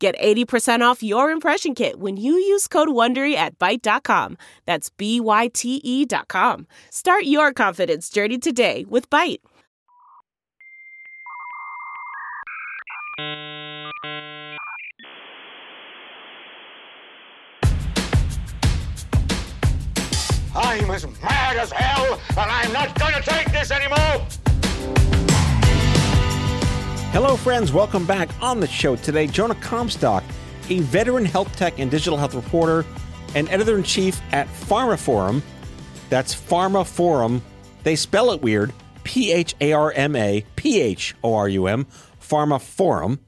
Get 80% off your impression kit when you use code WONDERY at Byte.com. That's B-Y-T-E dot com. Start your confidence journey today with Byte. I'm as mad as hell, and I'm not going to take this anymore! Hello, friends. Welcome back on the show today. Jonah Comstock, a veteran health tech and digital health reporter and editor in chief at pharmaphorum. That's pharmaphorum. They spell it weird P H A R M A P H O R U M, pharmaphorum.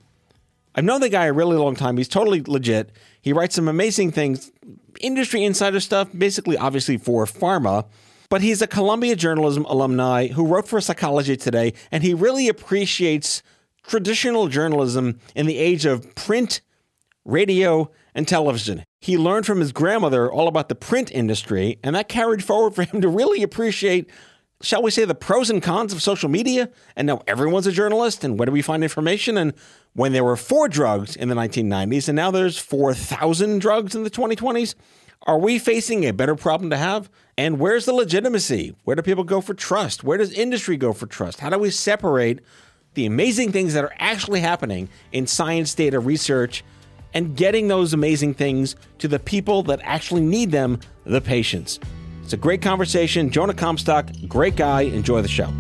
I've known the guy a really long time. He's totally legit. He writes some amazing things, industry insider stuff, basically, obviously, for pharma. But he's a Columbia journalism alumni who wrote for Psychology Today, and he really appreciates traditional journalism in the age of print, radio, and television. He learned from his grandmother all about the print industry, and that carried forward for him to really appreciate, shall we say, the pros and cons of social media. And now everyone's a journalist, and where do we find information? And when there were four drugs in the 1990s, and now there's 4,000 drugs in the 2020s, are we facing a better problem to have? And where's the legitimacy? Where do people go for trust? Where does industry go for trust? How do we separate the amazing things that are actually happening in science data research and getting those amazing things to the people that actually need them, the patients. It's a great conversation. Jonah Comstock, great guy. Enjoy the show.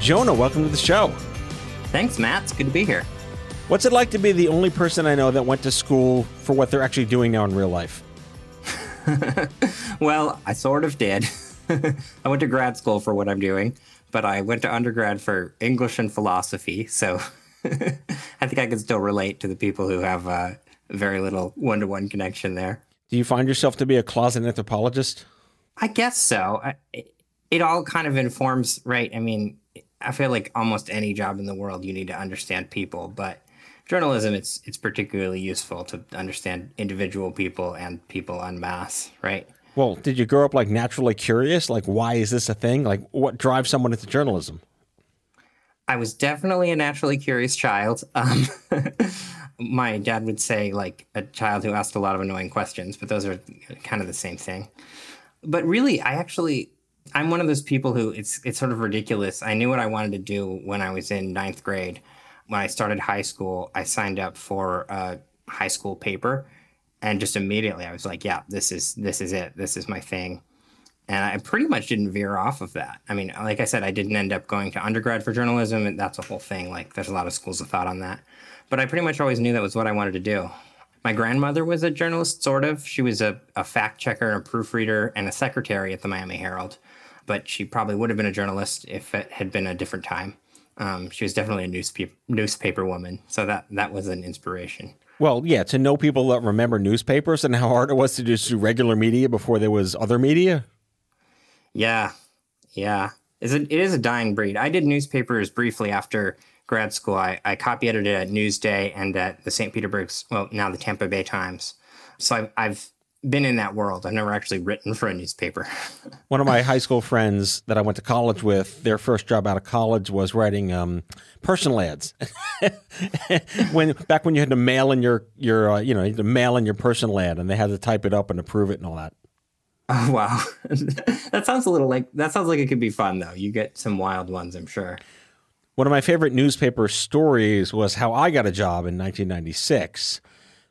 Jonah, welcome to the show. Thanks, Matt. It's good to be here. What's it like to be the only person I know that went to school for what they're actually doing now in real life? well, I sort of did. I went to grad school for what I'm doing, but I went to undergrad for English and philosophy. So I think I can still relate to the people who have uh, very little one to one connection there. Do you find yourself to be a closet anthropologist? I guess so. I, it, it all kind of informs, right? I mean, I feel like almost any job in the world, you need to understand people, but journalism, it's it's particularly useful to understand individual people and people en masse, right? Well, did you grow up like naturally curious? Like, why is this a thing? Like, what drives someone into journalism? I was definitely a naturally curious child. Um, my dad would say, like, a child who asked a lot of annoying questions, but those are kind of the same thing. But really, I actually, I'm one of those people who it's it's sort of ridiculous. I knew what I wanted to do when I was in ninth grade when I started high school, I signed up for a high school paper, and just immediately I was like, "Yeah, this is this is it. This is my thing." And I pretty much didn't veer off of that. I mean, like I said, I didn't end up going to undergrad for journalism, and that's a whole thing. Like, there's a lot of schools of thought on that. But I pretty much always knew that was what I wanted to do. My grandmother was a journalist, sort of. She was a, a fact checker and a proofreader and a secretary at the Miami Herald. But she probably would have been a journalist if it had been a different time. Um, she was definitely a newspaper newspaper woman, so that that was an inspiration. Well, yeah, to know people that remember newspapers and how hard it was to just do regular media before there was other media. Yeah, yeah, it's a, it is a dying breed. I did newspapers briefly after grad school. I, I copy edited at Newsday and at the St. Petersburg, well, now the Tampa Bay Times. So I've, I've been in that world. I've never actually written for a newspaper. One of my high school friends that I went to college with, their first job out of college was writing um, personal ads. when back when you had to mail in your your uh, you know you had to mail in your personal ad, and they had to type it up and approve it and all that. Oh wow, that sounds a little like that sounds like it could be fun though. You get some wild ones, I'm sure. One of my favorite newspaper stories was how I got a job in 1996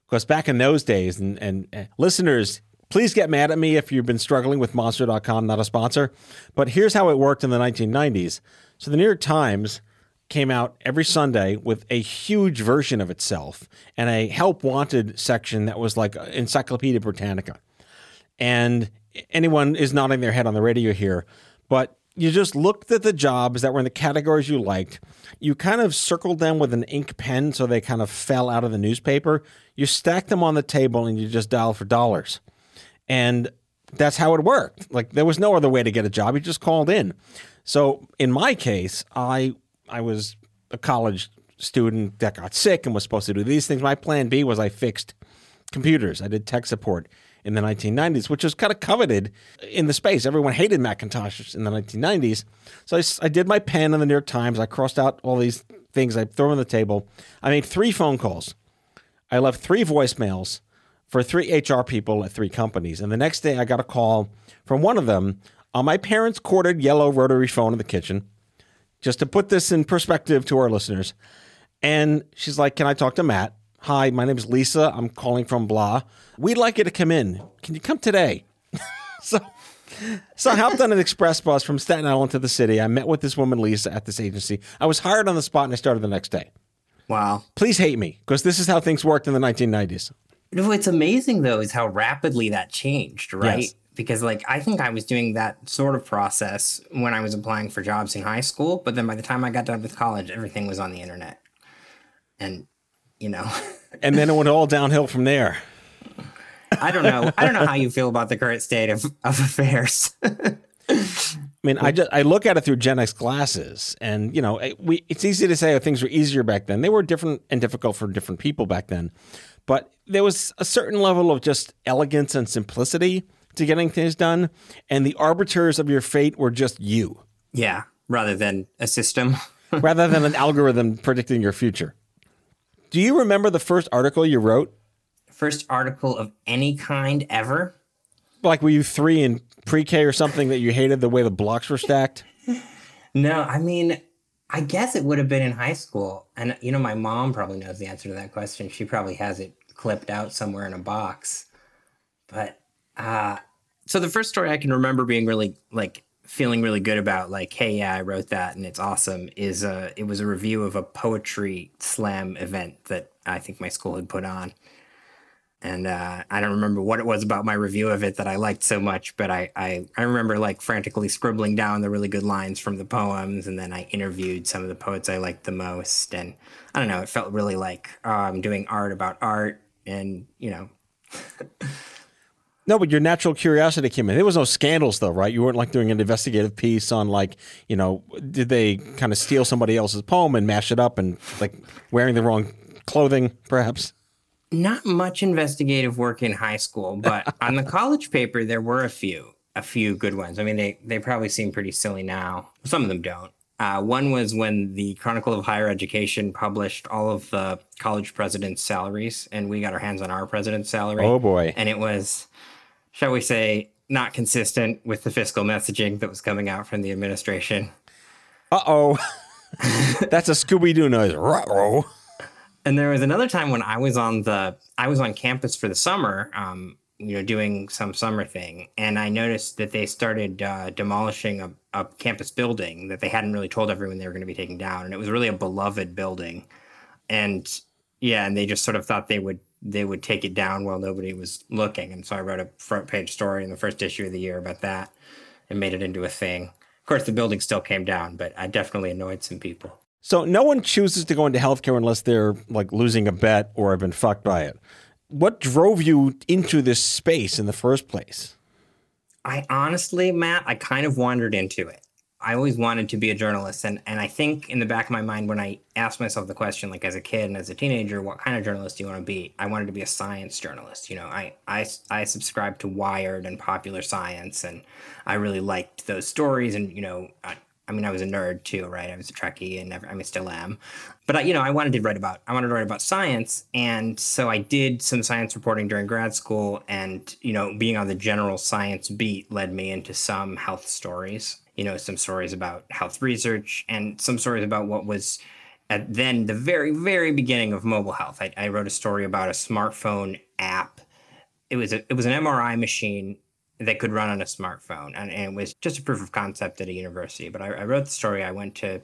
because back in those days, and, and uh, listeners, please get mad at me if you've been struggling with Monster.com, not a sponsor. But here's how it worked in the 1990s. So the New York Times came out every Sunday with a huge version of itself and a help wanted section that was like Encyclopedia Britannica. And anyone is nodding their head on the radio here, but you just looked at the jobs that were in the categories you liked. You kind of circled them with an ink pen so they kind of fell out of the newspaper. You stacked them on the table and you just dialed for dollars. And that's how it worked. Like there was no other way to get a job. You just called in. So in my case, I I was a college student that got sick and was supposed to do these things. My plan B was I fixed computers. I did tech support in the 1990s, which was kind of coveted in the space. Everyone hated Macintosh in the 1990s. So I, I did my pen in the New York Times. I crossed out all these things. I threw them on the table. I made three phone calls. I left three voicemails for three HR people at three companies. And the next day, I got a call from one of them on my parents' corded yellow rotary phone in the kitchen. Just to put this in perspective to our listeners. And she's like, Can I talk to Matt? Hi, my name is Lisa. I'm calling from blah. We'd like you to come in. Can you come today? so, so I hopped on an express bus from Staten Island to the city. I met with this woman, Lisa, at this agency. I was hired on the spot and I started the next day. Wow. Please hate me because this is how things worked in the 1990s. No, what's amazing though is how rapidly that changed, right? Yes. Because like I think I was doing that sort of process when I was applying for jobs in high school, but then by the time I got done with college, everything was on the internet. And you know, And then it went all downhill from there. I don't know. I don't know how you feel about the current state of, of affairs. I mean, I just I look at it through Gen X glasses, and you know, it- we it's easy to say oh, things were easier back then. They were different and difficult for different people back then, but there was a certain level of just elegance and simplicity to getting things done, and the arbiters of your fate were just you, yeah, rather than a system. rather than an algorithm predicting your future. Do you remember the first article you wrote? First article of any kind ever. Like, were you three in pre-K or something that you hated the way the blocks were stacked? No, I mean, I guess it would have been in high school. And, you know, my mom probably knows the answer to that question. She probably has it clipped out somewhere in a box. But, uh, so the first story I can remember being really, like, feeling really good about, like, hey, yeah, I wrote that and it's awesome, is uh, it was a review of a poetry slam event that I think my school had put on. And uh, I don't remember what it was about my review of it that I liked so much, but I, I, I remember like frantically scribbling down the really good lines from the poems, and then I interviewed some of the poets I liked the most. And I don't know, it felt really like oh, I'm doing art about art, and you know, No, but your natural curiosity came in. There was no scandals, though, right? You weren't like doing an investigative piece on like, you know, did they kind of steal somebody else's poem and mash it up and like wearing the wrong clothing, perhaps? not much investigative work in high school, but on the college paper there were a few, a few good ones. I mean, they they probably seem pretty silly now. Some of them don't. Uh, one was when the Chronicle of Higher Education published all of the college presidents' salaries, and we got our hands on our president's salary. Oh, boy. And it was, shall we say, not consistent with the fiscal messaging that was coming out from the administration. Uh oh. That's a Scooby Doo noise. And there was another time when I was on the I was on campus for the summer, um, you know, doing some summer thing, and I noticed that they started uh, demolishing a, a campus building that they hadn't really told everyone they were going to be taking down, and it was really a beloved building, and yeah, and they just sort of thought they would they would take it down while nobody was looking, and so I wrote a front page story in the first issue of the year about that, and made it into a thing. Of course, the building still came down, but I definitely annoyed some people. So no one chooses to go into healthcare unless they're like losing a bet or have been fucked by it. What drove you into this space in the first place? I honestly, Matt, I kind of wandered into it. I always wanted to be a journalist. And, and I think in the back of my mind, when I asked myself the question, like as a kid and as a teenager, what kind of journalist do you want to be? I wanted to be a science journalist. You know, I, I, I subscribed to Wired and Popular Science, and I really liked those stories. And, you know, I, I mean, I was a nerd too, right? I was a Trekkie and never, I mean, still am. But I, you know, I wanted to write about, I wanted to write about science, and so I did some science reporting during grad school. And you know, being on the general science beat led me into some health stories. You know, some stories about health research and some stories about what was at then the very, very beginning of mobile health. I, I wrote a story about a smartphone app. It was a, it was an MRI machine that could run on a smartphone, and, and it was just a proof of concept at a university. But I, I wrote the story. I went to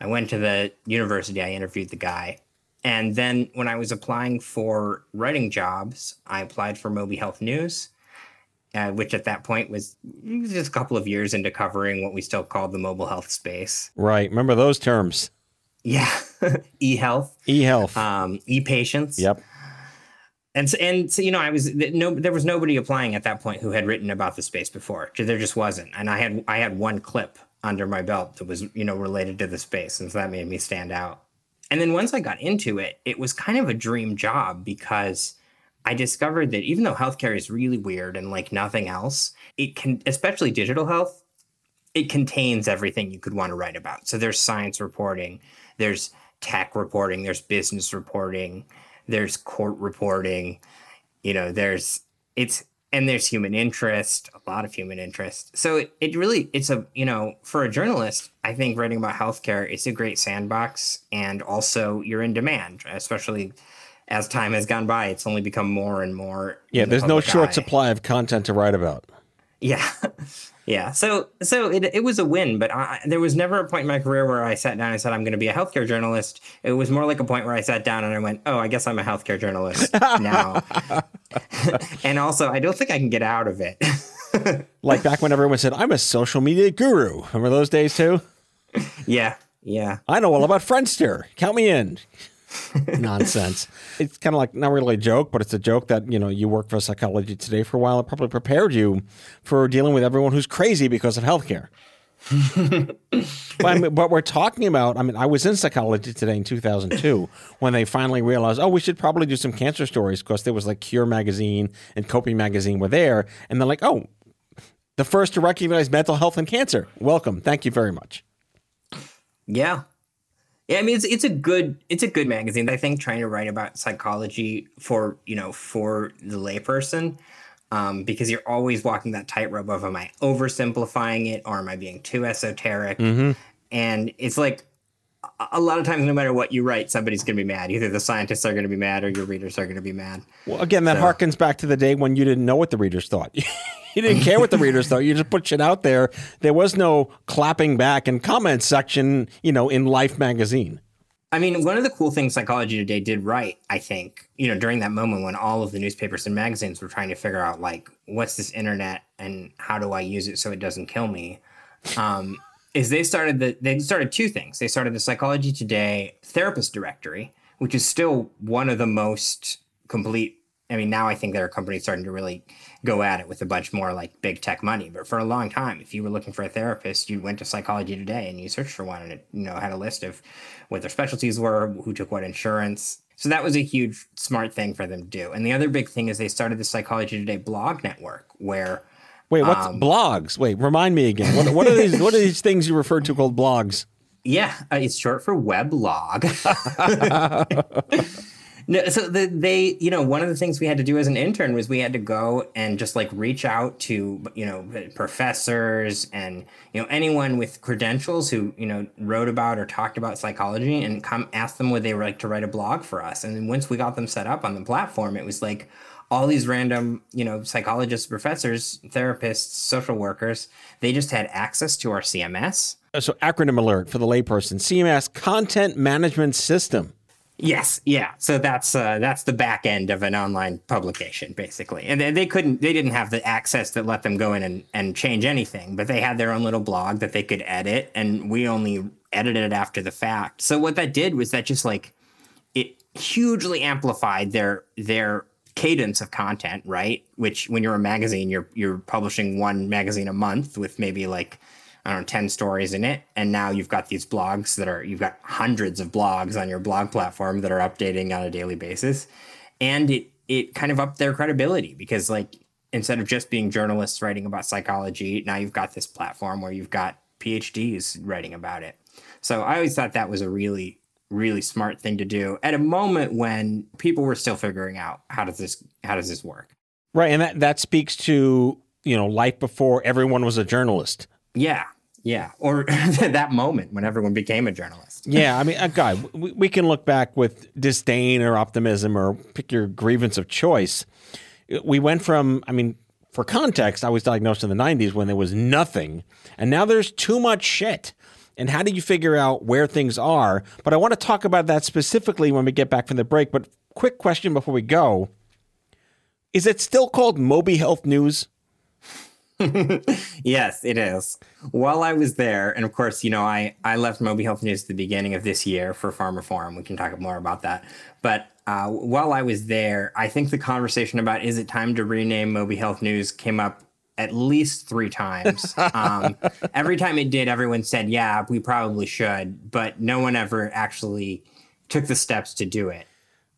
I went to the university. I interviewed the guy, and then when I was applying for writing jobs, I applied for MobiHealthNews, uh, which at that point was just a couple of years into covering what we still called the mobile health space. Right. Remember those terms? Yeah, e health, e health, um, e patients. Yep. And so, and so, you know, I was no, there was nobody applying at that point who had written about the space before. There just wasn't, and I had I had one clip under my belt that was you know related to the space, and so that made me stand out. And then once I got into it, it was kind of a dream job because I discovered that even though healthcare is really weird and like nothing else, it can, especially digital health, it contains everything you could want to write about. So there's science reporting, there's tech reporting, there's business reporting, there's court reporting, you know, there's it's and there's human interest, a lot of human interest. So it, it really it's a you know for a journalist, I think writing about healthcare is a great sandbox, and also you're in demand, especially as time has gone by. It's only become more and more. Yeah, the there's no short eye. supply of content to write about. Yeah. Yeah, so so it, it was a win, but I, there was never a point in my career where I sat down and said I'm going to be a healthcare journalist. It was more like a point where I sat down and I went, "Oh, I guess I'm a healthcare journalist now." and also, I don't think I can get out of it. like back when everyone said, "I'm a social media guru." Remember those days too? yeah, yeah. I know all about Friendster. Count me in. Nonsense. It's kind of like not really a joke, but it's a joke that you know you work for Psychology Today for a while. It probably prepared you for dealing with everyone who's crazy because of healthcare. but, I mean, but we're talking about. I mean, I was in Psychology Today in 2002 when they finally realized, oh, we should probably do some cancer stories because there was like Cure magazine and Coping magazine were there, and they're like, oh, the first to recognize mental health and cancer. Welcome, thank you very much. Yeah, yeah, I mean it's it's a good it's a good magazine. I think trying to write about psychology for you know for the layperson, um, because you're always walking that tightrope of am I oversimplifying it or am I being too esoteric? Mm-hmm. And it's like a lot of times, no matter what you write, somebody's going to be mad. Either the scientists are going to be mad or your readers are going to be mad. Well, again, that So- harkens back to the day when you didn't know what the readers thought. you didn't care what the readers thought. You just put shit out there. There was no clapping back and comment section, you know, in Life magazine. I mean, one of the cool things Psychology Today did right, I think, you know, during that moment when all of the newspapers and magazines were trying to figure out, like, what's this internet and how do I use it so it doesn't kill me, um, is they started the they started two things. They started the Psychology Today therapist directory, which is still one of the most complete. I mean, now I think there are companies starting to really go at it with a bunch more like big tech money. But for a long time, if you were looking for a therapist, you went to Psychology Today and you searched for one, and it you know had a list of what their specialties were, who took what insurance. So that was a huge smart thing for them to do. And the other big thing is they started the Psychology Today blog network, where Wait, what's Um, blogs? Wait, remind me again. What, what are these? What are these things you referred to called blogs? Yeah, uh, it's short for weblog. no, so the, they, you know, one of the things we had to do as an intern was we had to go and just like reach out to, you know, professors and you know anyone with credentials who you know wrote about or talked about psychology and come ask them would they like to write a blog for us. And then once we got them set up on the platform, it was like all these random, you know, psychologists, professors, therapists, social workers, they just had access to our CMS. Uh, So, acronym alert for the layperson CMS Content Management System. Yes, yeah. So that's uh, that's the back end of an online publication, basically. And they, they couldn't, they didn't have the access that let them go in and, and change anything, but they had their own little blog that they could edit, and we only edited it after the fact. So what that did was that just like it hugely amplified their their cadence of content, right? Which when you're a magazine, you're you're publishing one magazine a month with maybe like I don't know, 10 stories in it. And now you've got these blogs that are, you've got hundreds of blogs on your blog platform that are updating on a daily basis. And it, it kind of upped their credibility because, like, instead of just being journalists writing about psychology, now you've got this platform where you've got PhDs writing about it. So I always thought that was a really, really smart thing to do at a moment when people were still figuring out how does this, how does this work? Right. And that, that speaks to, you know, life before everyone was a journalist. Yeah. Yeah. Or that moment when everyone became a journalist. Yeah, I mean, uh, guy, we, we can look back with disdain or optimism or pick your grievance of choice. We went from, I mean, for context, I was diagnosed in the 90s when there was nothing, and now there's too much shit. And how do you figure out where things are? But I want to talk about that specifically when we get back from the break. But quick question before we go Is it still called MobiHealthNews? yes, it is. While I was there, and of course, you know, I, I left MobiHealthNews at the beginning of this year for pharmaphorum. We can talk more about that. But uh, while I was there, I think the conversation about is it time to rename MobiHealthNews came up at least three times. Um, every time it did, everyone said, yeah, we probably should, but no one ever actually took the steps to do it.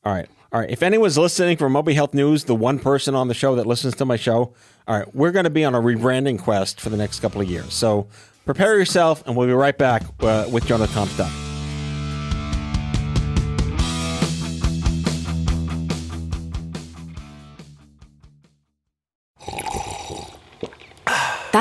All right. All right. If anyone's listening from MobiHealthNews, the one person on the show that listens to my show, all right, we're going to be on a rebranding quest for the next couple of years. So prepare yourself, and we'll be right back uh, with Jonah Comstock.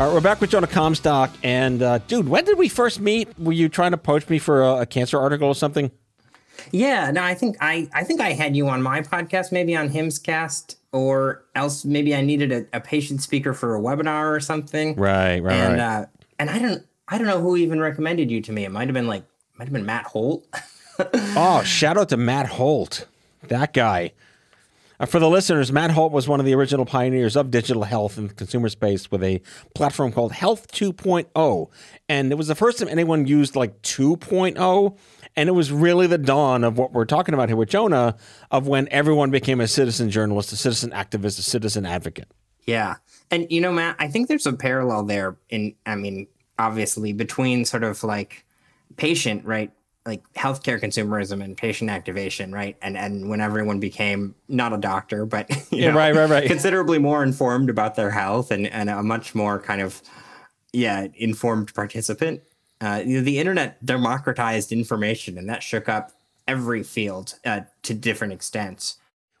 All right, we're back with Jonah Comstock. And, uh, dude, when did we first meet? Were you trying to poach me for a, a, cancer article or something? Yeah, no, I think I, I think I had you on my podcast, maybe on HIMSSCast, or else maybe I needed a, a patient speaker for a webinar or something. Right, right, and, right. Uh, and I don't, I don't know who even recommended you to me. It might have been like, might have been Matt Holt. oh, shout out to Matt Holt, that guy. Uh, for the listeners, Matt Holt was one of the original pioneers of digital health in the consumer space with a platform called Health 2.0. And it was the first time anyone used like 2.0. And it was really the dawn of what we're talking about here with Jonah of when everyone became a citizen journalist, a citizen activist, a citizen advocate. Yeah. And, you know, Matt, I think there's a parallel there in, I mean, obviously between sort of like patient, right? Like healthcare consumerism and patient activation, right? And and when everyone became not a doctor, but yeah, know, right, right, right, considerably more informed about their health and and a much more kind of yeah informed participant. Uh, you know, the internet democratized information, and that shook up every field uh, to different extents.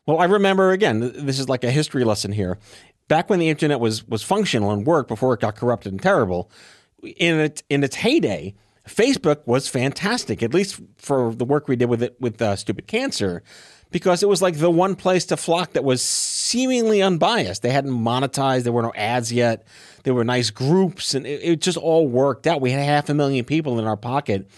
Well, I remember again. This is like a history lesson here. Back when the internet was was functional and worked before it got corrupted and terrible, in it in its heyday Facebook was fantastic, at least for the work we did with it with uh, Stupid Cancer, because it was like the one place to flock that was seemingly unbiased. They hadn't monetized, there were no ads yet. There were nice groups, and it, it just all worked out. We had half a million people in our pocket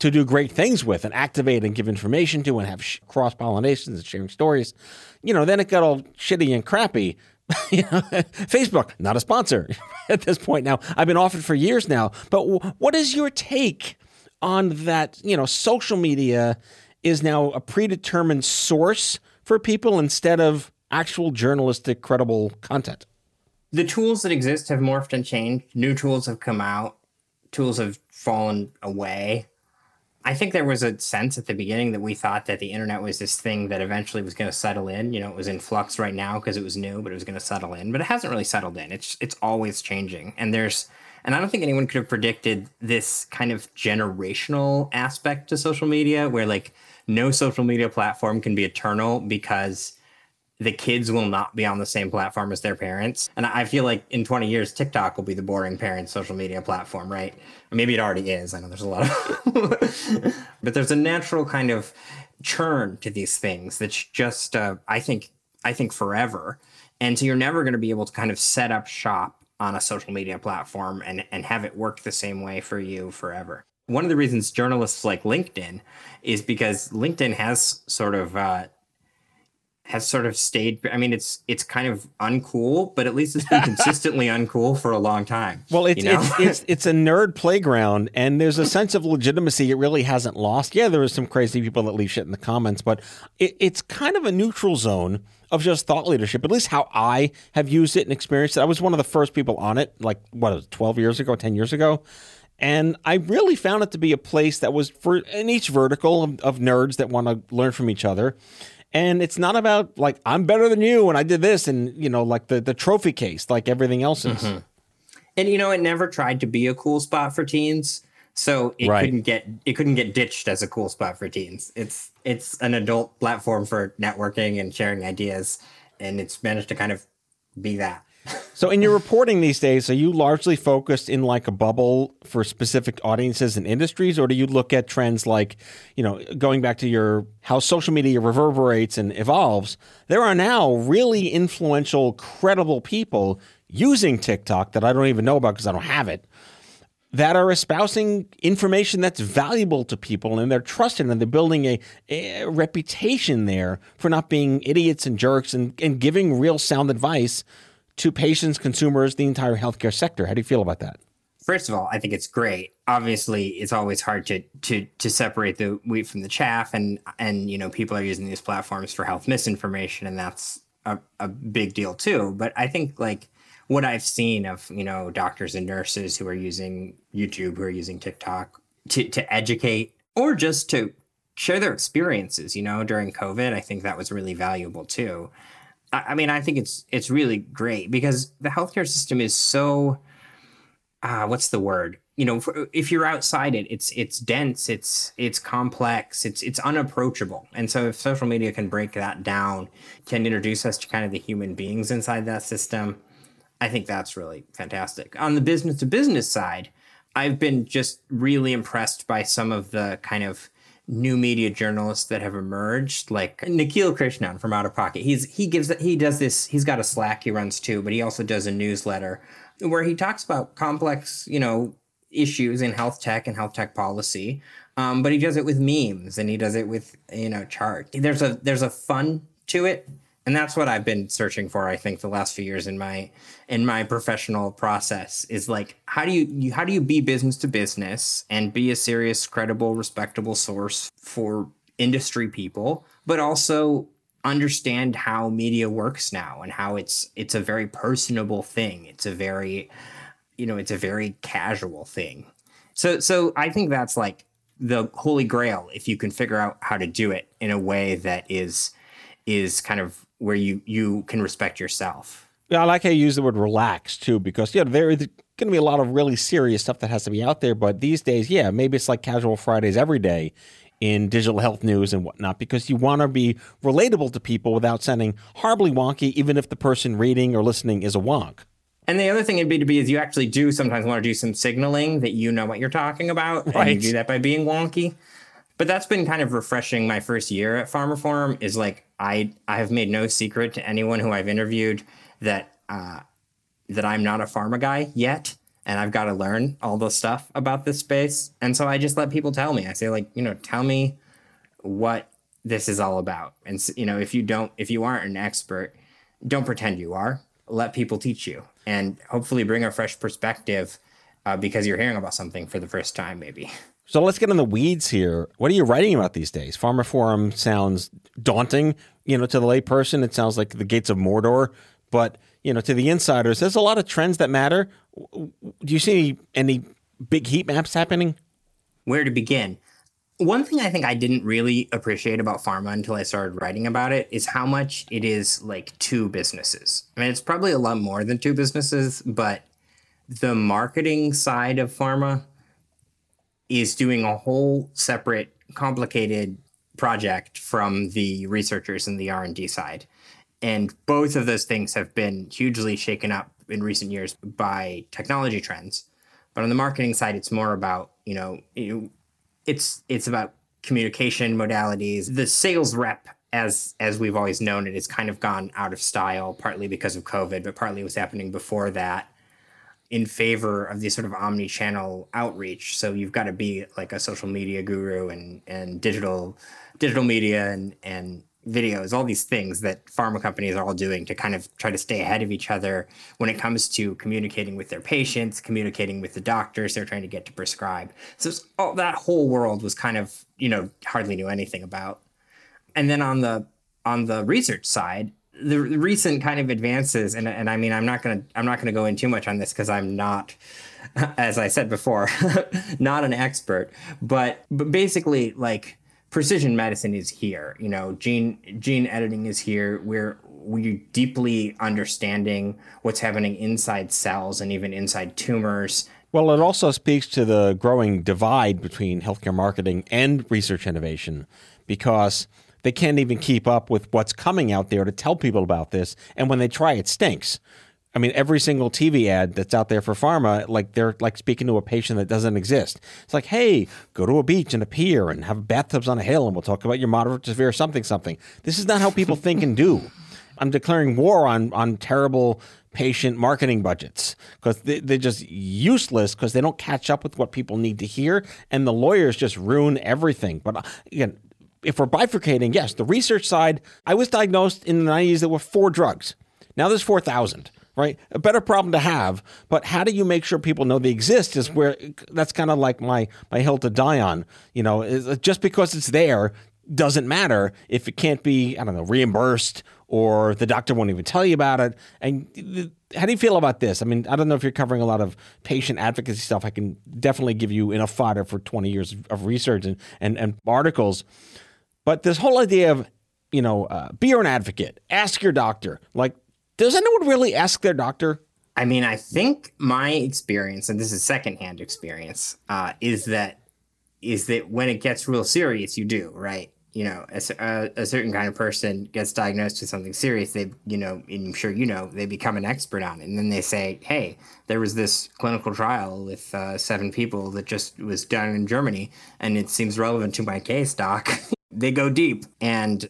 to do great things with and activate and give information to and have sh- cross pollinations and sharing stories. You know, then it got all shitty and crappy. Facebook, not a sponsor at this point now. I've been offered for years now. But w- what is your take on that? You know, social media is now a predetermined source for people instead of actual journalistic, credible content. The tools that exist have morphed and changed. New tools have come out. Tools have fallen away. I think there was a sense at the beginning that we thought that the internet was this thing that eventually was going to settle in. You know, it was in flux right now because it was new, but it was going to settle in. But it hasn't really settled in. It's it's always changing, and there's and I don't think anyone could have predicted this kind of generational aspect to social media, where like no social media platform can be eternal because the kids will not be on the same platform as their parents. And I feel like in 20 years, TikTok will be the boring parent social media platform, right? Maybe it already is. I know there's a lot of, but there's a natural kind of churn to these things that's just uh, I think I think forever. And so you're never going to be able to kind of set up shop on a social media platform and, and have it work the same way for you forever. One of the reasons journalists like LinkedIn is because LinkedIn has sort of uh, has sort of stayed. I mean, it's it's kind of uncool, but at least it's been consistently uncool for a long time. Well, it's, you know? it's it's it's a nerd playground, and there's a sense of legitimacy it really hasn't lost. Yeah, there are some crazy people that leave shit in the comments, but it, it's kind of a neutral zone of just thought leadership. At least how I have used it and experienced it. I was one of the first people on it, like what it, 12 years ago, 10 years ago. And I really found it to be a place that was for in each vertical of, of nerds that want to learn from each other. And it's not about like I'm better than you and I did this and you know like the the trophy case like everything else is. Mm-hmm. And you know, it never tried to be a cool spot for teens, so it Right. couldn't get it couldn't get ditched as a cool spot for teens. It's it's an adult platform for networking and sharing ideas, and it's managed to kind of be that. So in your reporting these days, are you largely focused in like a bubble for specific audiences and industries, or do you look at trends like, you know, going back to your how social media reverberates and evolves? There are now really influential, credible people using TikTok that I don't even know about because I don't have it. That are espousing information that's valuable to people and they're trusted and they're building a, a reputation there for not being idiots and jerks and, and giving real sound advice to patients, consumers, the entire healthcare sector. How do you feel about that? First of all, I think it's great. Obviously, it's always hard to to to separate the wheat from the chaff, and and you know people are using these platforms for health misinformation, and that's a, a big deal too. But I think like what I've seen of you know doctors and nurses who are using YouTube, who are using TikTok to to educate or just to share their experiences, you know, during COVID, I think that was really valuable too. I, mean, I think it's it's really great because the healthcare system is so uh, what's the word? You know, if you're outside it, it's it's dense, it's it's complex, it's it's unapproachable. And so, if social media can break that down, can introduce us to kind of the human beings inside that system, I think that's really fantastic. On the business to business side, I've been just really impressed by some of the kind of new media journalists that have emerged, like Nikhil Krishnan from Out of Pocket. He's he gives he does this. He's got a Slack he runs too, but he also does a newsletter where he talks about complex, you know, issues in health tech and health tech policy. Um, but he does it with memes and he does it with you know chart. There's a there's a fun to it, and that's what I've been searching for. I think the last few years in my in my professional process is like how do you, you how do you be business to business and be a serious, credible, respectable source for industry people, but also understand how media works now and how it's it's a very personable thing. It's a very you know, it's a very casual thing. So so I think that's like the holy grail if you can figure out how to do it in a way that is is kind of where you you can respect yourself. Yeah, I like how you use the word relax too, because yeah, there is going to be a lot of really serious stuff that has to be out there. But these days, yeah, maybe it's like casual Fridays every day in digital health news and whatnot, because you want to be relatable to people without sounding horribly wonky, even if the person reading or listening is a wonk. And the other thing in B2B is you actually do sometimes want to do some signaling that you know what you're talking about. And you do that by being wonky. But that's been kind of refreshing my first year at pharmaphorum is like I I have made no secret to anyone who I've interviewed that uh, that I'm not a pharma guy yet. And I've got to learn all the stuff about this space. And so I just let people tell me. I say, like, you know, tell me what this is all about. And, you know, if you don't, if you aren't an expert, don't pretend you are. Let people teach you and hopefully bring a fresh perspective uh, because you're hearing about something for the first time, maybe. So let's get in the weeds here. What are you writing about these days? pharmaphorum sounds daunting, you know, to the layperson. It sounds like the gates of Mordor, but you know, to the insiders, there's a lot of trends that matter. Do you see any, any big heat maps happening? Where to begin? One thing I think I didn't really appreciate about pharma until I started writing about it is how much it is like two businesses. I mean, it's probably a lot more than two businesses, but the marketing side of pharma is doing a whole separate complicated project from the researchers and the R&D side. And both of those things have been hugely shaken up in recent years by technology trends. But on the marketing side, it's more about, you know, it's it's about communication modalities. The sales rep as as we've always known it has kind of gone out of style partly because of covid but partly was happening before that in favor of these sort of omni-channel outreach. So you've got to be like a social media guru and and digital digital media and and videos all these things that pharma companies are all doing to kind of try to stay ahead of each other when it comes to communicating with their patients communicating with the doctors they're trying to get to prescribe. So all that whole world was kind of you know hardly knew anything about. And then on the on the research side the, recent kind of advances and, and i mean i'm not going to i'm not to go in too much on this because i'm not as i said before not an expert but but basically like precision medicine is here you know gene gene editing is here. We're we're deeply understanding what's happening inside cells and even inside tumors. Well, it also speaks to the growing divide between healthcare marketing and research innovation because they can't even keep up with what's coming out there to tell people about this. And when they try, it stinks. I mean, every single TV ad that's out there for pharma, like they're like speaking to a patient that doesn't exist. It's like, hey, go to a beach and a pier and have bathtubs on a hill, and we'll talk about your moderate to severe something something. This is not how people think and do. I'm declaring war on on terrible patient marketing budgets because they, they're just useless because they don't catch up with what people need to hear, and the lawyers just ruin everything. But uh, again, if we're bifurcating, yes, the research side, I was diagnosed in the 90s, there were four drugs. Now there's 4,000, right? A better problem to have, but how do you make sure people know they exist is where that's kind of like my, my hill to die on. You know, uh, just because it's there doesn't matter if it can't be, I don't know, reimbursed or the doctor won't even tell you about it. And how do you feel about this? I mean, I don't know if you're covering a lot of patient advocacy stuff. I can definitely give you enough fodder for 20 years of research and, and, and articles. But this whole idea of, you know, uh, be your own advocate, ask your doctor. Like, does anyone really ask their doctor? I mean, I think my experience, and this is secondhand experience, uh, is that is that when it gets real serious, you do right. You know, a, a, certain kind of person gets diagnosed with something serious. They, you know, and I'm sure you know, they become an expert on it, and then they say, "Hey, there was this clinical trial with uh, seven people that just was done in Germany, and it seems relevant to my case, doc." they go deep. And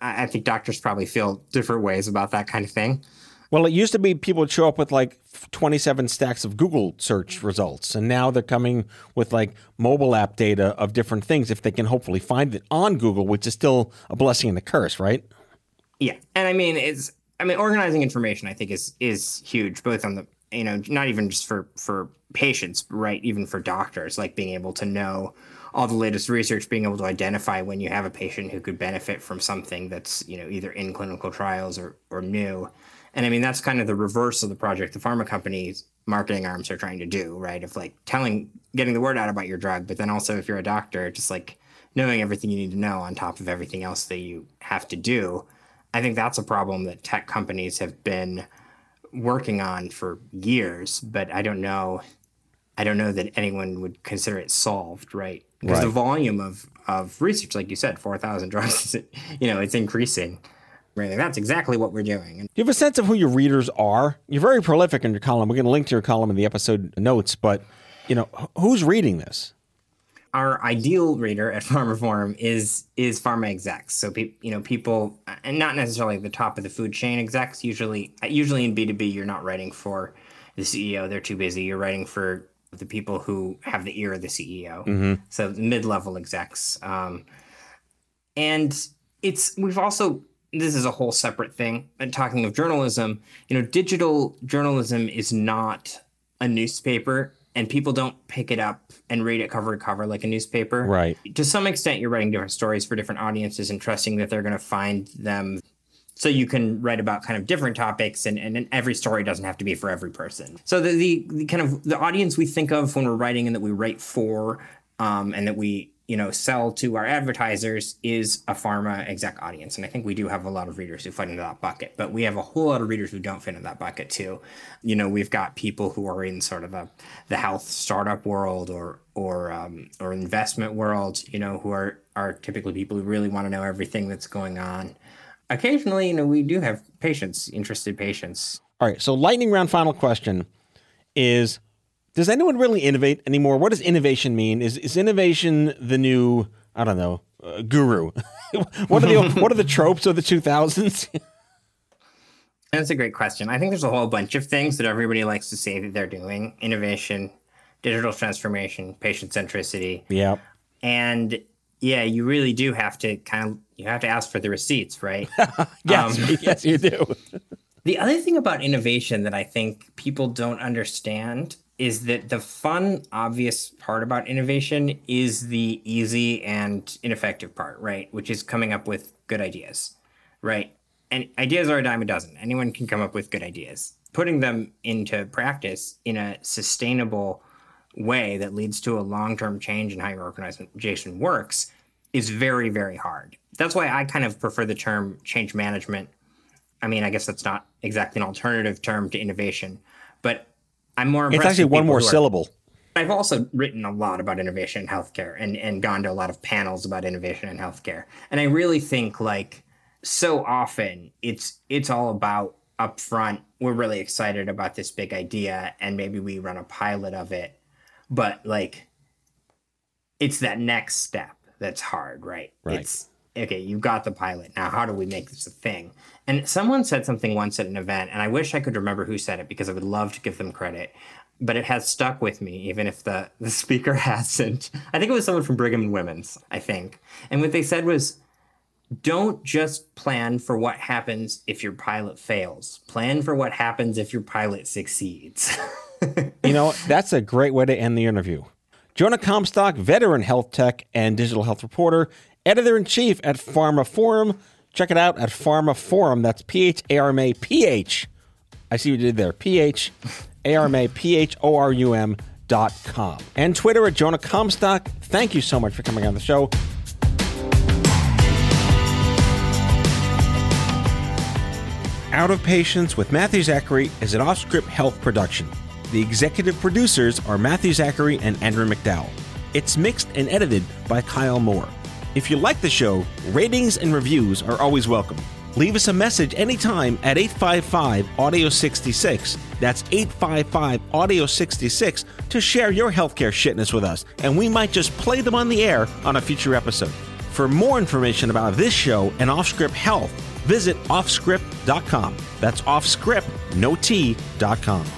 I, I think doctors probably feel different ways about that kind of thing. Well, it used to be people would show up with like 27 stacks of Google search results, and now they're coming with like mobile app data of different things if they can hopefully find it on Google, which is still a blessing and a curse, right? Yeah. And I mean, it's, I mean, organizing information, I think, is is huge, both on the, you know, not even just for for patients, right? Even for doctors, like being able to know all the latest research being able to identify when you have a patient who could benefit from something that's you know either in clinical trials or or new. And i mean that's kind of the reverse of the project the pharma companies marketing arms are trying to do right? Of like telling getting the word out about your drug but then also if you're a doctor just like knowing everything you need to know on top of everything else that you have to do i think that's a problem that tech companies have been working on for years but i don't know i don't know that anyone would consider it solved right because right. the volume of of research, like you said, four thousand drugs, you know, it's increasing. Really, that's exactly what we're doing. Do you have a sense of who your readers are? You're very prolific in your column. We're going to link to your column in the episode notes, but you know, who's reading this? Our ideal reader at Pharma Forum is is pharma execs. So, pe- you know, people, and not necessarily the top of the food chain execs. Usually, usually in B two B, you're not writing for the CEO; they're too busy. You're writing for the people who have the ear of the CEO. Mm-hmm. So mid-level execs. Um, and it's we've also this is a whole separate thing. And talking of journalism, you know, digital journalism is not a newspaper and people don't pick it up and read it cover to cover like a newspaper. Right. To some extent, you're writing different stories for different audiences and trusting that they're going to find them so you can write about kind of different topics and, and every story doesn't have to be for every person. So the, the, the kind of the audience we think of when we're writing and that we write for um, and that we you know sell to our advertisers is a pharma exec audience. And i think we do have a lot of readers who fit into that bucket but we have a whole lot of readers who don't fit into that bucket too. You know we've got people who are in sort of the, the health startup world or or um, or investment world you know who are are typically people who really want to know everything that's going on occasionally, you know, we do have patients, interested patients. All right. So, lightning round final question is Does anyone really innovate anymore? What does innovation mean? Is, is innovation the new I don't know, uh, guru. what are the what are the tropes of the 2000s? That's a great question. I think there's a whole bunch of things that everybody likes to say that they're doing: innovation, digital transformation, patient centricity. yeah. And yeah, you really do have to kind of you have to ask for the receipts, right? Yes, Um, yes, you do. The other thing about innovation that I think people don't understand is that the fun, obvious part about innovation is the easy and ineffective part, right? Which is coming up with good ideas, right? And ideas are a dime a dozen. Anyone can come up with good ideas. Putting them into practice in a sustainable way that leads to a long term change in how your organization works is very, very hard. That's why I kind of prefer the term change management I mean, I guess that's not exactly an alternative term to innovation, but I'm more It's actually one more are- syllable. I've also written a lot about innovation in healthcare and, and gone to a lot of panels about innovation in healthcare. And I really think like so often it's it's all about upfront, we're really excited about this big idea and maybe we run a pilot of it. But like it's that next step that's hard, right? Right. It's okay, you got the pilot. Now how do we make this a thing? And someone said something once at an event, and I wish I could remember who said it because I would love to give them credit. But it has stuck with me, even if the, the speaker hasn't. I think it was someone from Brigham and Women's, I think. And what they said was don't just plan for what happens if your pilot fails. Plan for what happens if your pilot succeeds. You know, that's a great way to end the interview. Jonah Comstock, veteran health tech and digital health reporter, editor in chief at pharmaphorum. Check it out at pharmaphorum. That's P H A R M A P H. I see what you did there. P H A R M A P H O R U M dot com. And Twitter at Jonah Comstock. Thank you so much for coming on the show. Out of Patients with Matthew Zachary is an off script health production. The executive producers are Matthew Zachary and Andrew McDowell. It's mixed and edited by Kyle Moore. If you like the show, ratings and reviews are always welcome. Leave us a message anytime at 855 Audio 66. That's 855 Audio 66 to share your healthcare shitness with us, and we might just play them on the air on a future episode. For more information about this show and Offscript Health, visit offscript.com. That's offscript, no T.com. How